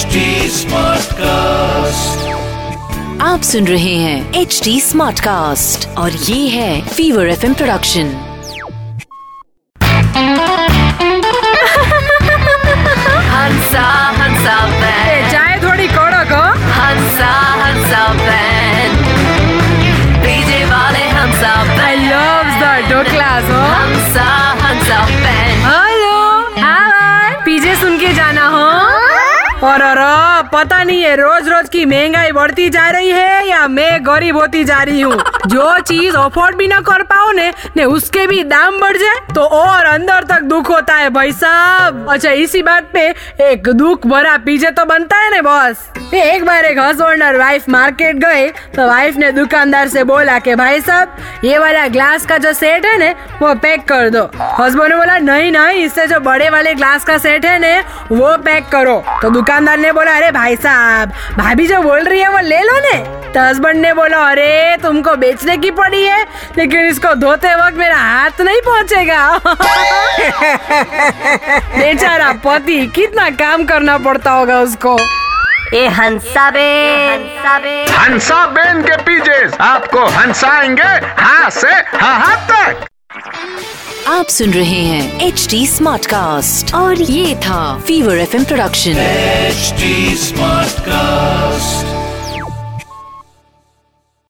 HD Smartcast. आप सुन रहे हैं एच डी स्मार्ट कास्ट और ये है fever F production Hansa Hansa ban चाय थोड़ी कड़क हो हंसा हंसा बैन डीजे वाले Hansa I love the dhoklas Hansa Hansa ban hello hi PJ सुन के जाना हो। और अरे पता नहीं है रोज रोज की महँगाई बढ़ती जा रही है या मैं गरीब होती जा रही हूँ? जो चीज़ अफोर्ड भी ना कर पाओ ने, ने उसके भी दाम बढ़ जाए तो और अंदर तक दुख होता है भाई साहब। अच्छा इसी बात पे एक दुख भरा पीजे तो बनता है ना बॉस एक बार एक हस्बैंड और वाइफ मार्केट गए तो वाइफ ने दुकानदार से बोला कि भाई साहब, ये वाला ग्लास का जो सेट है ना, वो पैक कर दो। हस्बैंड ने बोला, नहीं नहीं, इससे जो बड़े वाले ग्लास का सेट है ना, वो पैक करो। तो दुकानदार ने बोला, अरे भाई साहब, भाभी जो बोल रही है, वो ले लो ने। तो हस्बैंड ने बोला अरे तुमको बेचने की पड़ी है लेकिन इसको धोते वक्त मेरा हाथ नहीं पहुंचेगा। बेचारा पति कितना काम करना पड़ता होगा उसको। ए हंसा बे हंसा बे हंसा बेन के पीजे आपको हंसाएँगे हाँ से हाँ तक। आप सुन रहे हैं एच डी स्मार्ट कास्ट और ये था fever F production H smart Smartcast.